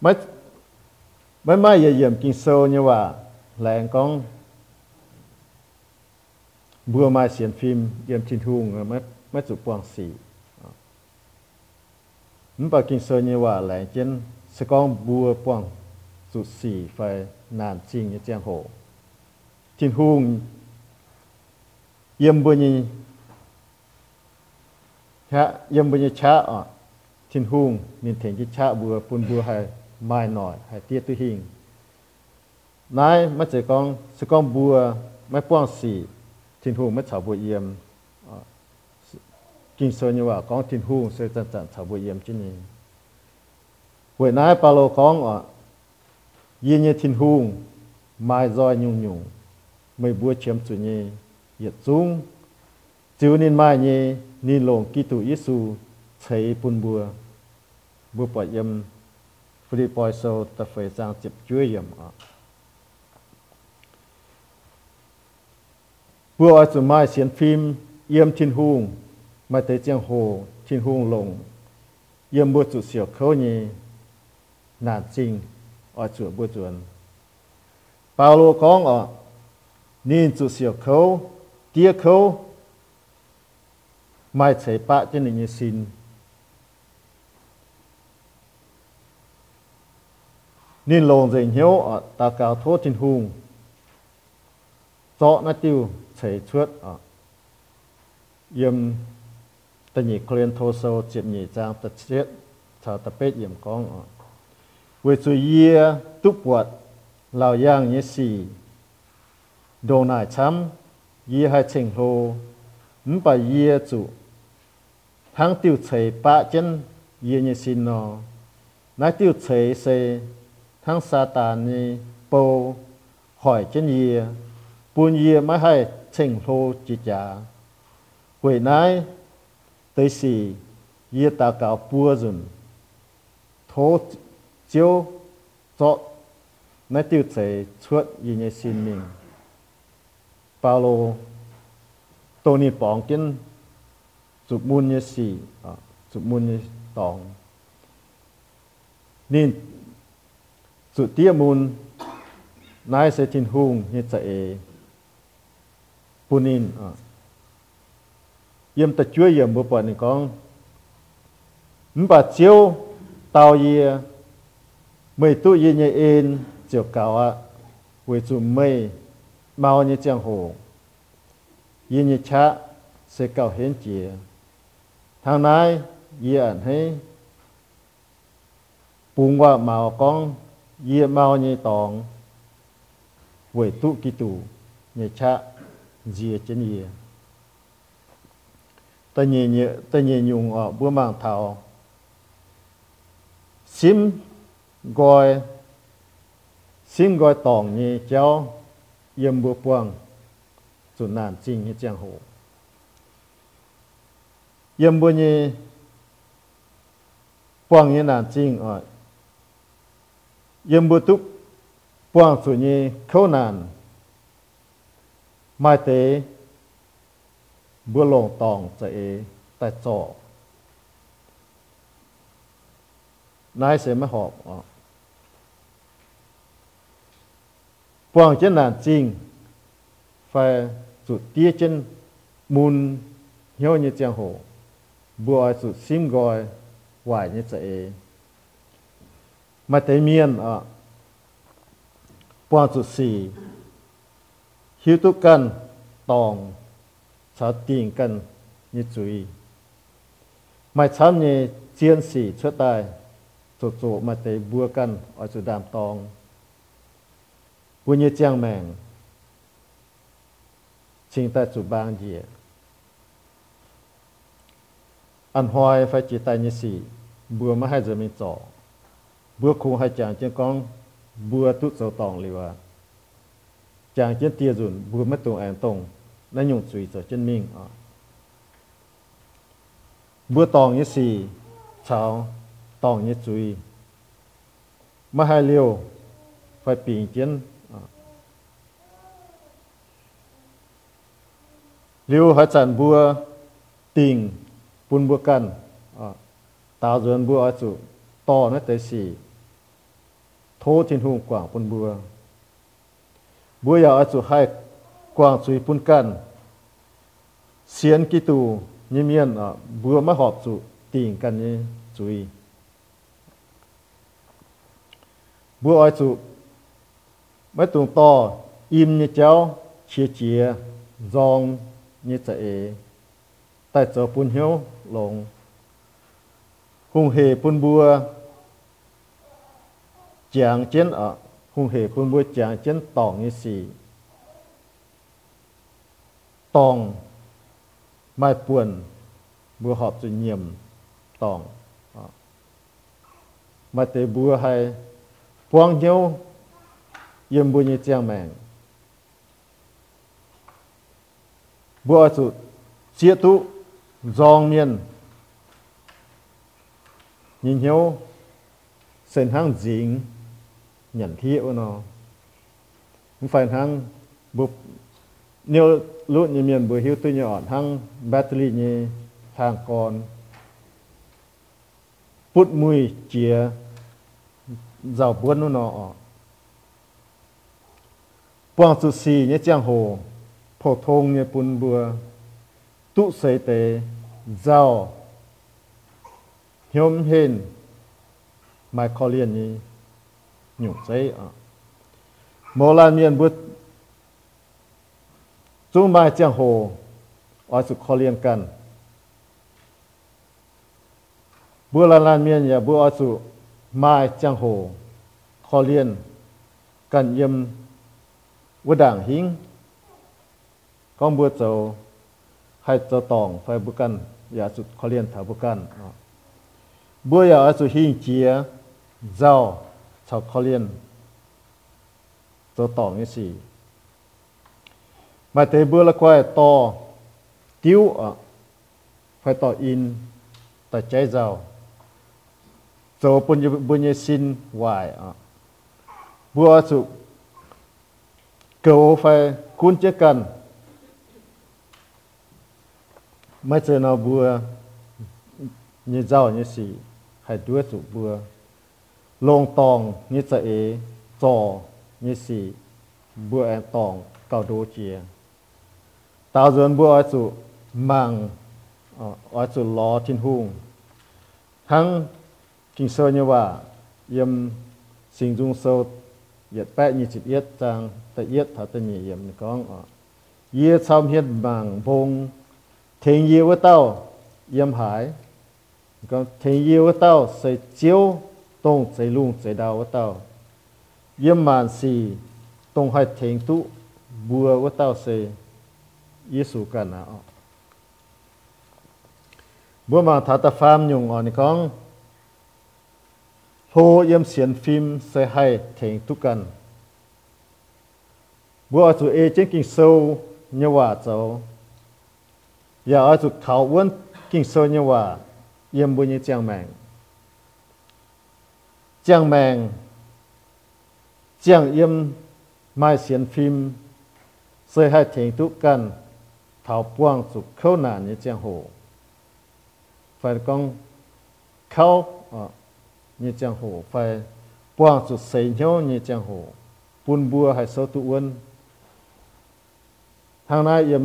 Speaker 4: Mấy mấy mai giờ yếm kinh sâu như vậy lẹn con? Bùa mai xiên phim yếm thiên hung mấy mấy chục quang xì mình bảo kinh sơ như vậy lẹn chân sẽ con bùa quang sự xì phải nạn chính như giang hồ thiên hung yếm bùa như cha yếm bùa như cha à thiên hung mình thấy cái cha bùa bùn bùa hay mai nổi hay tiết tu hình nãy mà chỉ con sẽ con bùa mấy quang xì thiên hùng mất chảo bùi yếm kinh sơ như vậy con thiên hùng sẽ tận tận chảo bùi yếm chứ nhỉ? Vậy nãy bà lô con à yên như thiên hùng mai roi nhung nhung mới bùa chiếm chủ nhỉ yết dung chiếu nên mai nhỉ nên lồng kỹ tụ Giêsu thấy bùn bùa. Bùa bỏ yếm Philip bồi sâu ta phải giang chụp chúa yếm à ờ. Vừa ở chủ mai xiên phim yếm thiên hùng mai tới giang hồ thiên hùng lồng yếm bùa chủ siêu khâu nhì nản chính ở chỗ bùa chuẩn Paulo con ở nên chủ siêu khâu tia khâu mai chạy bạ trên nên như xin. Nên lồng dành hiếu ở ta cao thốt thiên hùng cho nó tiêu chảy chuốt ở yếm ta nhị khuyên thô sâu chiếm nhị trang ta chết chào ta bếp yếm con ở vì chú yê túc bọt lao yang như xì đồ nải chăm yê hai chỉnh hồ mũ bà yê chủ thang tiêu chảy bạ chân yê như xin nó nãy tiêu chảy sẽ thang sa tàn như bầu hỏi chân yê buồn yê mà hay chỉnh hồ chỉ trả quỷ nãy tới xì yê ta cáo bùa dùn. Thô chiếu cho nãy tiêu chế chuột yê như xin mình Paulo tôi ni bóng kiến chụp muôn như xì à chụp muôn như tòng. Nên chụp tia muôn nãy sẽ tin hùng như chạy punin à yếm ta chúa yếm bố bọn này con. Mình bà chiếu tàu yê, mày tu yê như in chiều cao à với chụp mây mau như chẳng hồ. Yên như cha, sẽ cao hiến chia thằng này yên hay bùng qua màu con yên mau như tòng. Với tu kỳ tù như cha dìa chân dìa ta nhìn nhẹ ta nhìn nhung ở uh, bữa mang thảo sim gọi sim gọi tòng như cháu yếm bộ quang chủ nạn chính như giang hồ yếm bộ như quang như nạn chính uh, ở yếm bộ túc quang chủ như khâu nạn mai tế bữa lồng tòng chạy tại chỗ nai sẽ mới họp. Quang chân nạn chính phải chủ tia chân môn hiếu như trang hồ bùa chủ sim gọi, hoài như chạy mà tế miên à quang chủ xì hiếu tu căn tòng cháo tiền căn như chú ý mà chăm như chiến sĩ xuất tài chủ chủ mà tế bùa căn ở chủ đàm tòng bùa như giang mèng chính tại chủ bang gì anh hoài phải chỉ tại như gì bữa mà hai giờ mình trọ bữa khung hai chàng trên con bữa tút sầu tòng liwa chàng trên tia dùn bữa mất tụng an tông nó nhung suy cho chân mình à bữa tòng như xì chào tòng như chui mà hai liều phải bình chiến liều hai chân bùa tình bùn bùa căn tao dần bùa ở chỗ to nó tới xì thô thiên hùng quảng bùn bùa bùa ya ở chỗ hai quảng chui bùn căn xiên kỳ tù như miền à bùa mà họp chủ tiền กัน như chui à, bùa ai chủ mấy tuần to im như cháu chia chia dòng như chạy tại chỗ bún hiếu lồng hùng hề bún bùa chàng chiến ở hùng hề bún bùa chàng chiến tòng như xì. Tòng, mai buồn bùa họp cho nhiệm, tòng. Mà tế bùa hay quang nhau yên bùa như chiang mạng. Bùa chủ chia tu dòng nhiên nhìn nhau sen hang dính nhận thiệu nó. Không phải hăng, bụp nếu luôn như miền bùa hiếu tôi nhỏ hăng battery như hàng con. Bút mùi chia giàu buôn nó. Nọ quang su si như giang hồ, phổ thông như bún bùa. Tụ sấy tế giàu hiếm hên, mai khó liền như nhủ giấy à mô la miền bút chú mai chẳng hồ ở sự khó liên cần bữa là lan miền nhà bữa ở sự mai chẳng hồ khó liên cần yếm vô đảng hiến con bữa dầu hai cho tòng phải bữa cần nhà sự khó liên thảo bữa cần bữa nhà ở sự hiến chia giàu ชาวคอเลียนตัวต่อนี่สิมาเตเบือละควายต่อติ้วอะควต่ออินแต่ใจเจ้าโจปุญญบุญญสินวายอะบัวสุเกวไฟคุณเจกันไม่เจอนาบัวเนี่ยเจ้าเนี่ยสิให้ด้วยสุบัว จ้าตองนี่สิมาเตบัวละควายต่อติ้วอ่ะไฟต่ออินแต่ใจเจ้าเจ้าปุญญบุญญสินวายอ่ะบัวสุ cầu phải cuốn chết cần mấy giờ nào bùa như giàu như xì hay đuôi chủ bùa lông tòng như chạy ế trò như xì bùa em tòng cao đô chia tao dần bùa ở chủ mang ở chủ lò thiên hùng hăng kinh sơ nhưว่ายมสิ่งจุงโซ yết bẹ như chít yết trang ta yết thọ ta nhị yếm con ở yết xong hiên bằng bông thiên yêu với tao yếm hải con thiên yêu với tao sẽ chiếu tông chế lung chế đào với tao. Yếm màn xì tông hai thiên tu, bùa với tao sẽ Giêsu cần à bùa mà thà ta phàm nhung ở ni con. Hồ yếm xiên phim sẽ hay thèn tu cần. Bữa chủ ê trên kinh sâu như hòa cháu. Giờ ở chủ Thảo vấn kinh sâu như hòa yếm bùi như chàng mạng. จียงแมง เจียงเยี่ยมไม่เสียนฟิมเสยให้เถียงทุกกันเท่าป้วงสุกเข้าหนานี่เจียงโหไฟกองเข้าอ๋อนี่เจียงโหไฟป้วงสุดเสียเหี่ยวเนี่เจียงโหปุ่นบัวให้เสาตุวนทางนายเยี่ยม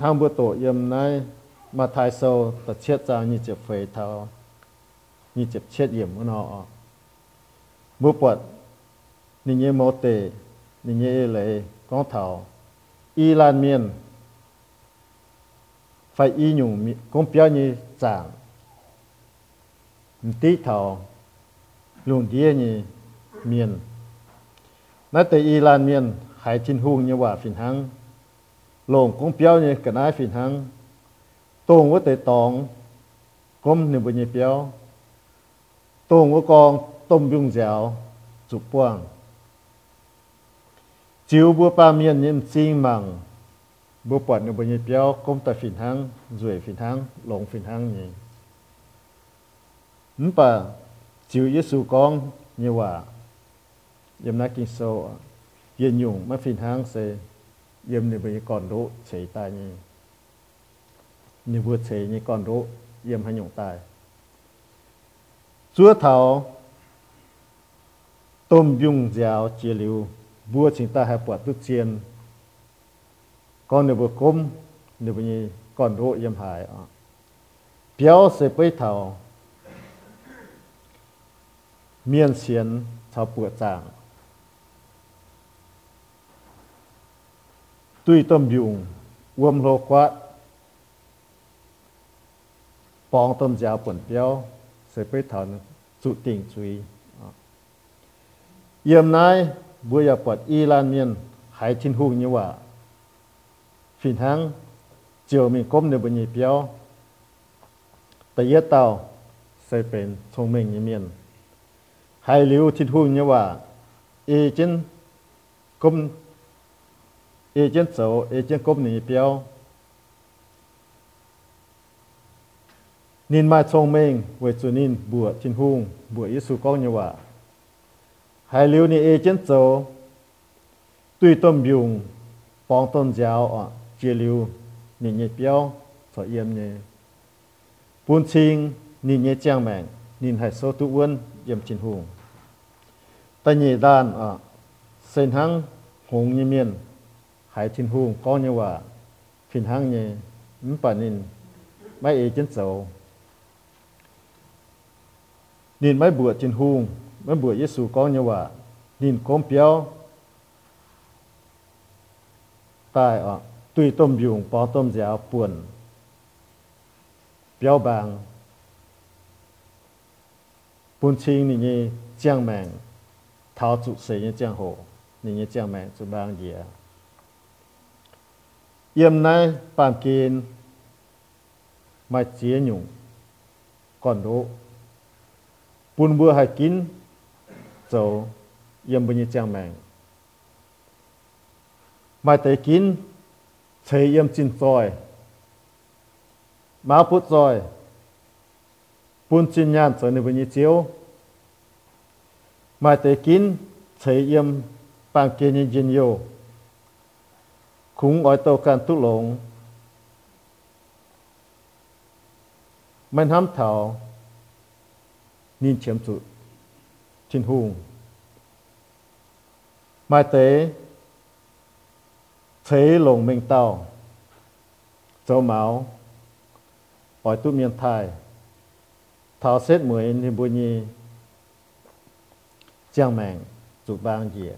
Speaker 4: ทางบัวโตเยี่ยมนายมาทายเซาตัดเชือกจานี่เจ็บไฟเท่านี่เจ็บเชือกเยี่ยมก็นอ bố bật ninh nhé mô tề ninh nhé lệ con thảo. Y lan miên, phải y nhung con bia như chàng tí thảo luôn đĩa như miên. Nãy tề y lan miên hải chín hùng như hòa phìn hăng. Lồng con bia như cái nái phìn hăng. Tôn với tề tòng công niệm bùi như bia tôn với con 冻冰饺煮棒，chiếu bữa ba miền nhâm chinh màng bữa bận ở bên nhà béo công ta phìn hang rủi phìn hang lòng phìn hang nhỉ. Nhưng bà chiếu Giêsu con như vậy yếm nát kinh sâu yên nhung mà phìn hang sẽ yếm này bên con đỗ chế tai nhỉ. Như vừa chế như con đỗ yếm hai nhung tai chúa thảo tôm dung giáo chia liu, vua chính ta hay bỏ tức chiên. Con nếu vừa côm nếu vừa nhì còn độ yếm hải à béo sẽ bấy thảo, miên xiên thảo bữa chàng tuy tôm dung uom lô quát bong tôm giáo bẩn béo sẽ bấy thảo chủ tình chú ý yếm nai bùi ya bọt y lan miên hải thiên hùng như vậy phìn hăng chiều mình cốm nửa bên nhị béo tại yết tàu sẽ เป็นทรงเมงยเมียนไฮลิวทิดหุ่นเนี่ยว่าเอเจนกมเอเจนโสเอเจนกมหนีเปียวนินมาทรงเมงเวจุนินบวชทินหุ่งบวชยิสุก้องเนี่ยว่า hai liu ni e chen zo tùy tôm biung bóng tôn giáo à chia liu, ni nhẹ béo cho yếm nhẹ buôn chinh ni nhẹ trang mạng nhìn hải số tu uân yếm chín hùng ta nhẹ đàn à sen hang hùng như miền hải chín hùng có như hòa phiền hăng nhẹ mắm bản nhìn mấy e chen zo nhìn mấy bữa chín hùng mới buổi Giêsu có như vậy nhìn con béo tại ở ah, tùy tôm dùng bỏ tôm giáo buồn béo bằng buồn chi như như giang mạng thảo trụ sĩ như giang hồ như như giang mạng trụ bằng gì yếm nay bàn kín mà chế nhung còn độ buồn bữa hay kín 走，愿不愿意降门？买得金，车愿进在，马不在，搬进 nhà trở nên với như chiếu. Mai tế kín, thế yếm bàn kia nhân dân yêu. Cũng ở tàu can tụ lộn. Mình hám thảo, nhìn chém tụi thiên hùng mai tế, thế lồng mình tàu châu máu ở tu miền thái thảo xét mười thì bùi nhi, giang mạng chủ bang gì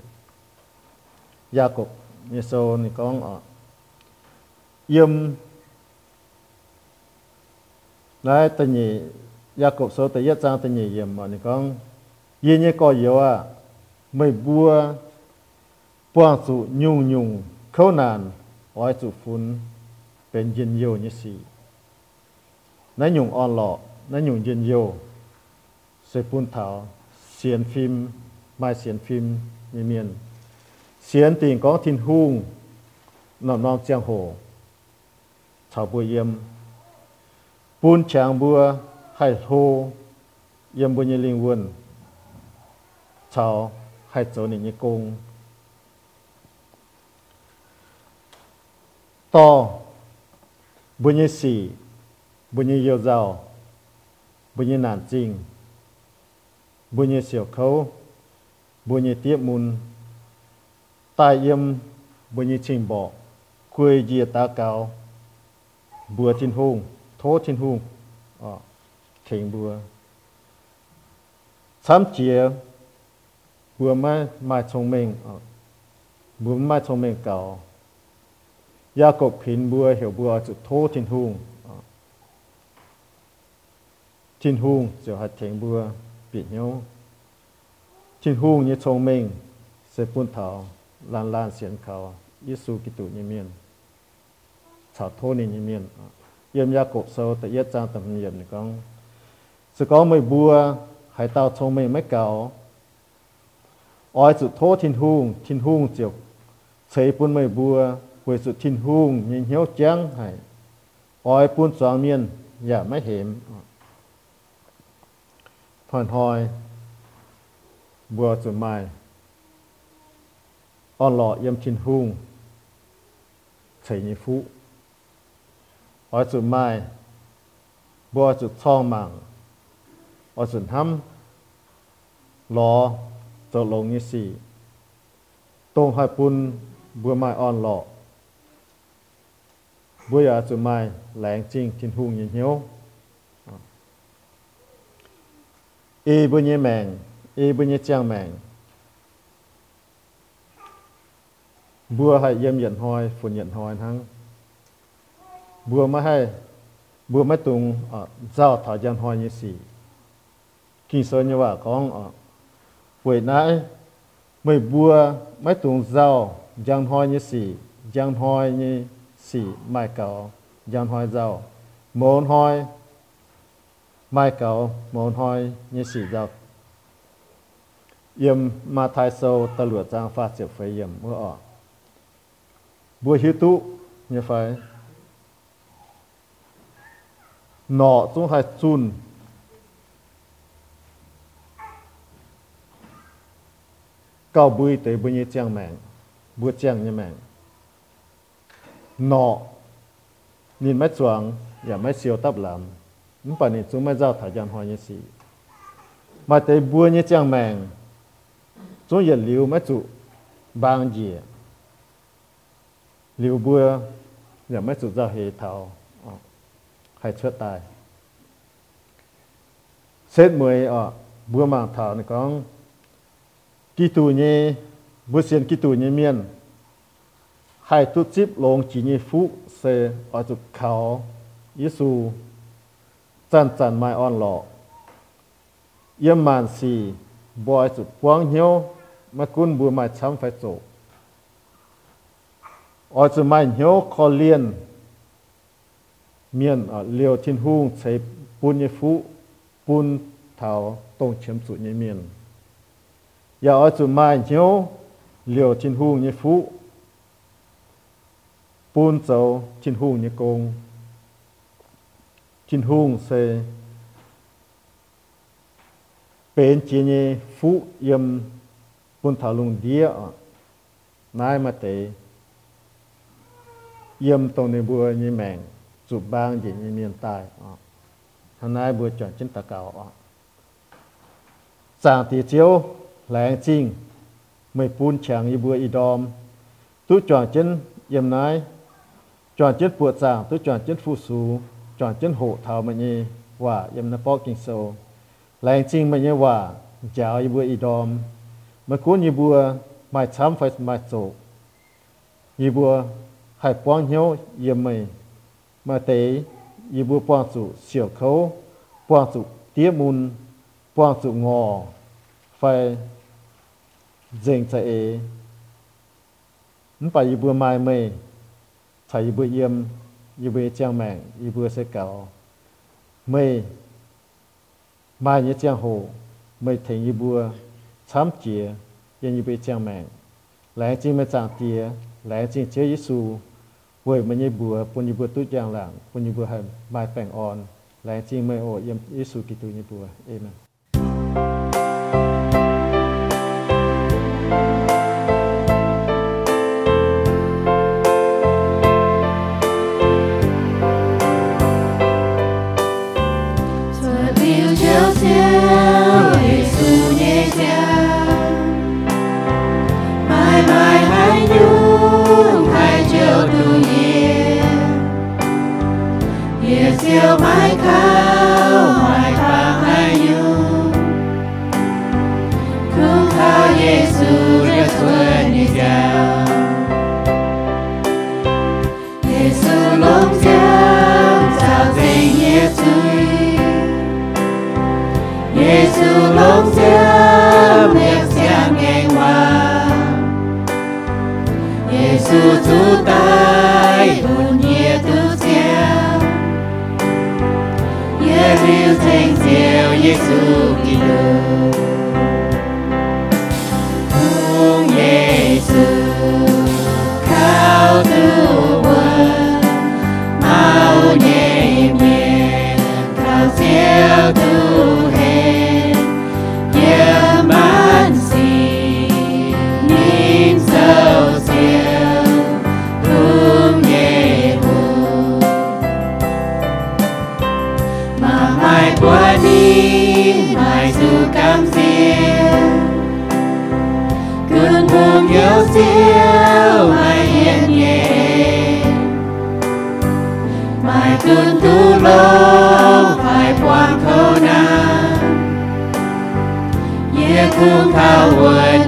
Speaker 4: gia cục như so ni con ở yếm lại tình nhị, gia cục số tới nhất trang tình nhị yếm mà ni con yên như có yếu à mày bua buông sự nhung nhung khâu nàn ỏi sự phun เป็นยินโยนี่สินั่นยุงอ่อนหล่อนั่นยุงยินโยเสปุนเถาเสียนฟิล์มไม่เสียนฟิล์มมีเมียน xiên tình có thiên hung nằm nằm giang hồ chào bùi yếm bún chàng bùa hay hô yếm bùa như linh quân chào hay chỗ này như cung. To bùa như xì bùa như yêu giàu bùa như nản trình bùa như xỉu khấu bùa như tiếp mùn tai yếm bùi như trình bỏ quê dìa ta cao bùa thiên hùng thố thiên hùng ờ thỉnh bùa sám chia บัวไม่ชงเมงบัวไม่ชงเมงเก่า。ยากกผินบัวเหี่ยวบัวจุดโทษทินหุงทินหุงจะหัดแทงบัวปิดเยวทินหุงยี่ชงเมงเสปุ่นเถาลานลานเสียนเขายิสูกิตุนิเมียนชาวโทนินิเมียนเยี่ยมยากกเซาแต่ยี่จางตำเนียมนี่กองสกอไม่บัวหายตาชงเมงไม่เก่า อ้อยสุดโทษทินหุงทินหุงเจียวใส่ปุ่นไม่บัวหวยสุดทินหุงยิงเหี้ยวเจ้งให้อ้อยปุ่นสองเมียนอย่าไม่เห็นผ่อนหอย บัวสุดไม้อ้อนหล่อเยี่ยมทินหุงเสยนิฟุอ้อยสุดไม้บัวสุดช่องมังอ้อยสุดห้ำหล่อ hòn hoi bùa chuẩn mai on lọ yếm thiên hung chảy như phú ở chuẩn mai bùa chuẩn thong mạng ở chuẩn hăm lọ cho lông như xì tông hai pun bùa mai on lọ bùa ya chuẩn mai lෑng chinh thiên hung như hiếu y bùa như mèng y bùa như trang mèng bùa hay yếm nhận hoi phun nhận hoi thắng bùa mà hay bùa mà tung ở giao thảo dân hoi như xì kinh sơ như vậy con ở buổi nãy mày bùa mấy tuần giao giang hoi như xì giang hoi như xì mai cầu giang hoi giao môn hoi, mai cầu môn hoi như xì giao yếm mà thái sâu, ta lửa giang phát triển phải yếm mưa ở bùa hiếu tụ như phải nọ chúng hay chun cao bùi tới bùi như chàng mạng bùa chàng như mạng nọ, nhìn mấy chuồng ya mấy siêu tập làm nhưng bà nhìn chúng mấy giao thả gian hoa như xí mà tới bùa như chàng mạng chúng giờ liu mấy chủ bang gì liu bùa ya mấy chủ giao hệ thảo ờ, hay chết tài xét mười ờ, ở bùa mạng thảo này con kỳ tù nhé bùa xiên kỳ tù nhé miên hai tu chip lông chỉ nhé phụ xe ở chỗ khảo Giêsu chân chân mai on lọ yếm màn xì ở chỗ quang hiếu mà cún bùa mai chăm phải chỗ ở chỗ mai hiếu khó liên miền ở liều thiên hung xe bùn như phụ bùn thảo tông chiếm chủ như miền chọn chân bùa giảng tu chọn chân phu sú chọn chân hộ thảo mà nhỉว่ายำนะปอกิงโซ แรงจริงมันเนี่ยว่าเจ้าอีบัวอีดอมมันคุ้นอีบัวไม่ช้ำไฟไม่โศกอีบัวให้ป้องเหี้ยวเยี่ยมไม่ mà tế y bu quang chủ siêu khấu quang chủ tía mùn quang chủ ngò phải dành chạy ế nó phải y bu mai mê chạy y bu yếm y bu trang mạng y bu sẽ cào mê mai như trang hồ mê thành y bu chám chìa yên y bu trang mạng lại chỉ mà chẳng tía lại chỉ chế y su เว้ยมันยี่บัวปุญญบัวตุ้ยางหลังปุญญบัวให้บายแปลงอ่อนแรงจริงไม่โอเยี่ยมอิสุกิตุยี่บัวเอเมน
Speaker 2: Nhiệt mãi cao, hoài vàng hay nhung Cứ khao Giêsu rất xuân đi chào Giêsu lông giang chào tình nhiệt tươi Giêsu lòng giang miệng giang ngày hoàng Giêsu chú tay Jerusalem, teu Jesu guiou.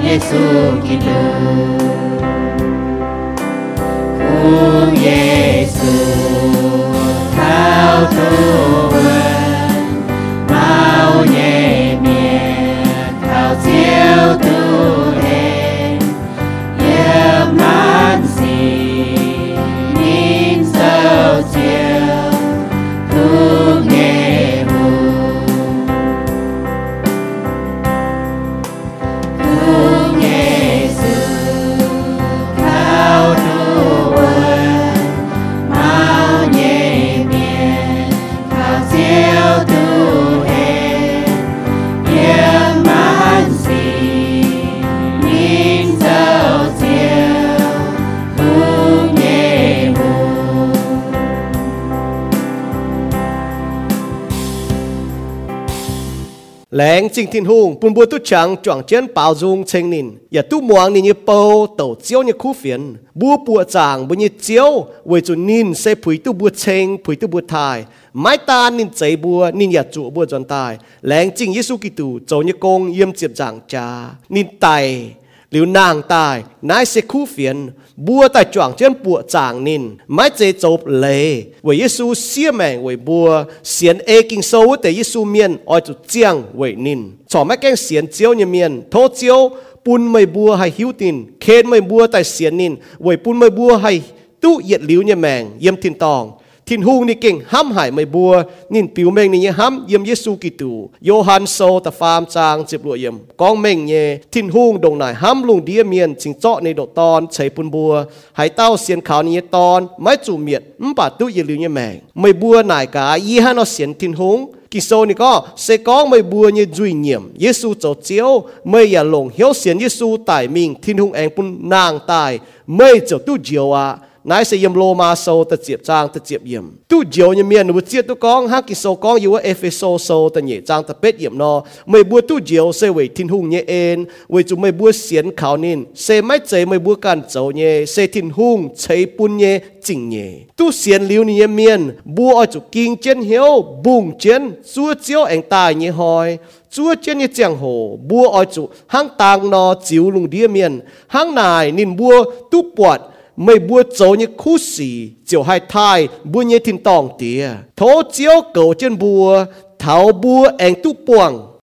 Speaker 2: Quên Giêsu Kitô khung Giêsu khao tu quên
Speaker 1: lén chính thiên hùng bùn bùa tu chẳng chọn chân bao dung chênh nìn ya tu muang nìn như bầu tổ chiếu như khu phiền bùa bùa chẳng bùa như chiếu với chủ nìn sẽ phủi tu bùa chênh phủi tu bùa thai mái ta nìn chạy bùa nìn nhà chủ bùa dọn tài lén chính Giêsu Kitô châu như công yếm chiệp giảng cha nìn tài liều nàng tài nái sẽ khu phiền bua tại choàng trên bùa chàng nín. Mãi chế chộp lệ với Giêsu xia mẹ với bua xiên ê kinh sâu với Giêsu miền oi chú chiang với nín. Cho mấy cái xiên chiếu như miền thô chiếu bún mây bua hay hiu tin khen mây bua tại xiên nín, với bún mây bua hay tu yết liu như mèng yếm tin tòng. ทินหูนี่เก่งห้ำหายไม่บัวนินปิวเมงนี่ยห้ำเยี่ยมเยซูกิตูโยฮันโซตะฟามจางเจ็บลัวเยี่ยมกองเมงเยทินหูดงนายห้ำลุงเดียเมียนจิงเจาะในโดตอนใช้ปุนบัวหายเต้าเสียนขาวนี่ตอนไม่จูเมียดมันป่าตู้เยลือเนี่ยแมงไม่บัวนายกายี่ห้านอเสียนทินหงกิโซนี่ก็เสกองไม่บัวเนี่ยจุยเงียมเยซูเจ้าเจียวไม่อย่าหลงเหียวเสียนเยซูตายมิงทินหงเองปุนนางตายไม่เจ้าตู้เจียวอะ นายเสียมโลมาโซตะเจียบจางตะเจียบเยี่ยมตู้เจียวเนี่ยเมียนหนูเจียตุกองฮักกิโซกองอยู่ว่าเอเฟโซโซตะเหยจางตะเป็ดเยี่ยมนอไม่บัวตู้เจียวเสวยทินหงเนี่ยเอ็นเวยจุไม่บัวเสียนขาวนินเสไม่เจไม่บัวกันเจ้าเนี่ยเสทินหงใช้ปุ่นเนี่ยจริงเนี่ยตู้เสียนลิ้วเนี่ยเมียนบัวเอาจุกิงเจนเหียวบุ่งเจนซัวเจียวเองตายเนี่ยหอย chúa trên như chẳng hồ bua oi chủ hang tàng nó chiếu lùng đĩa miền hang nài nín bua tu bọt mày bua chỗ như khu xì chiều hai thai bua như thiên tòng tía. Thố chiếu cầu trên bua tháo bua anh tu buồng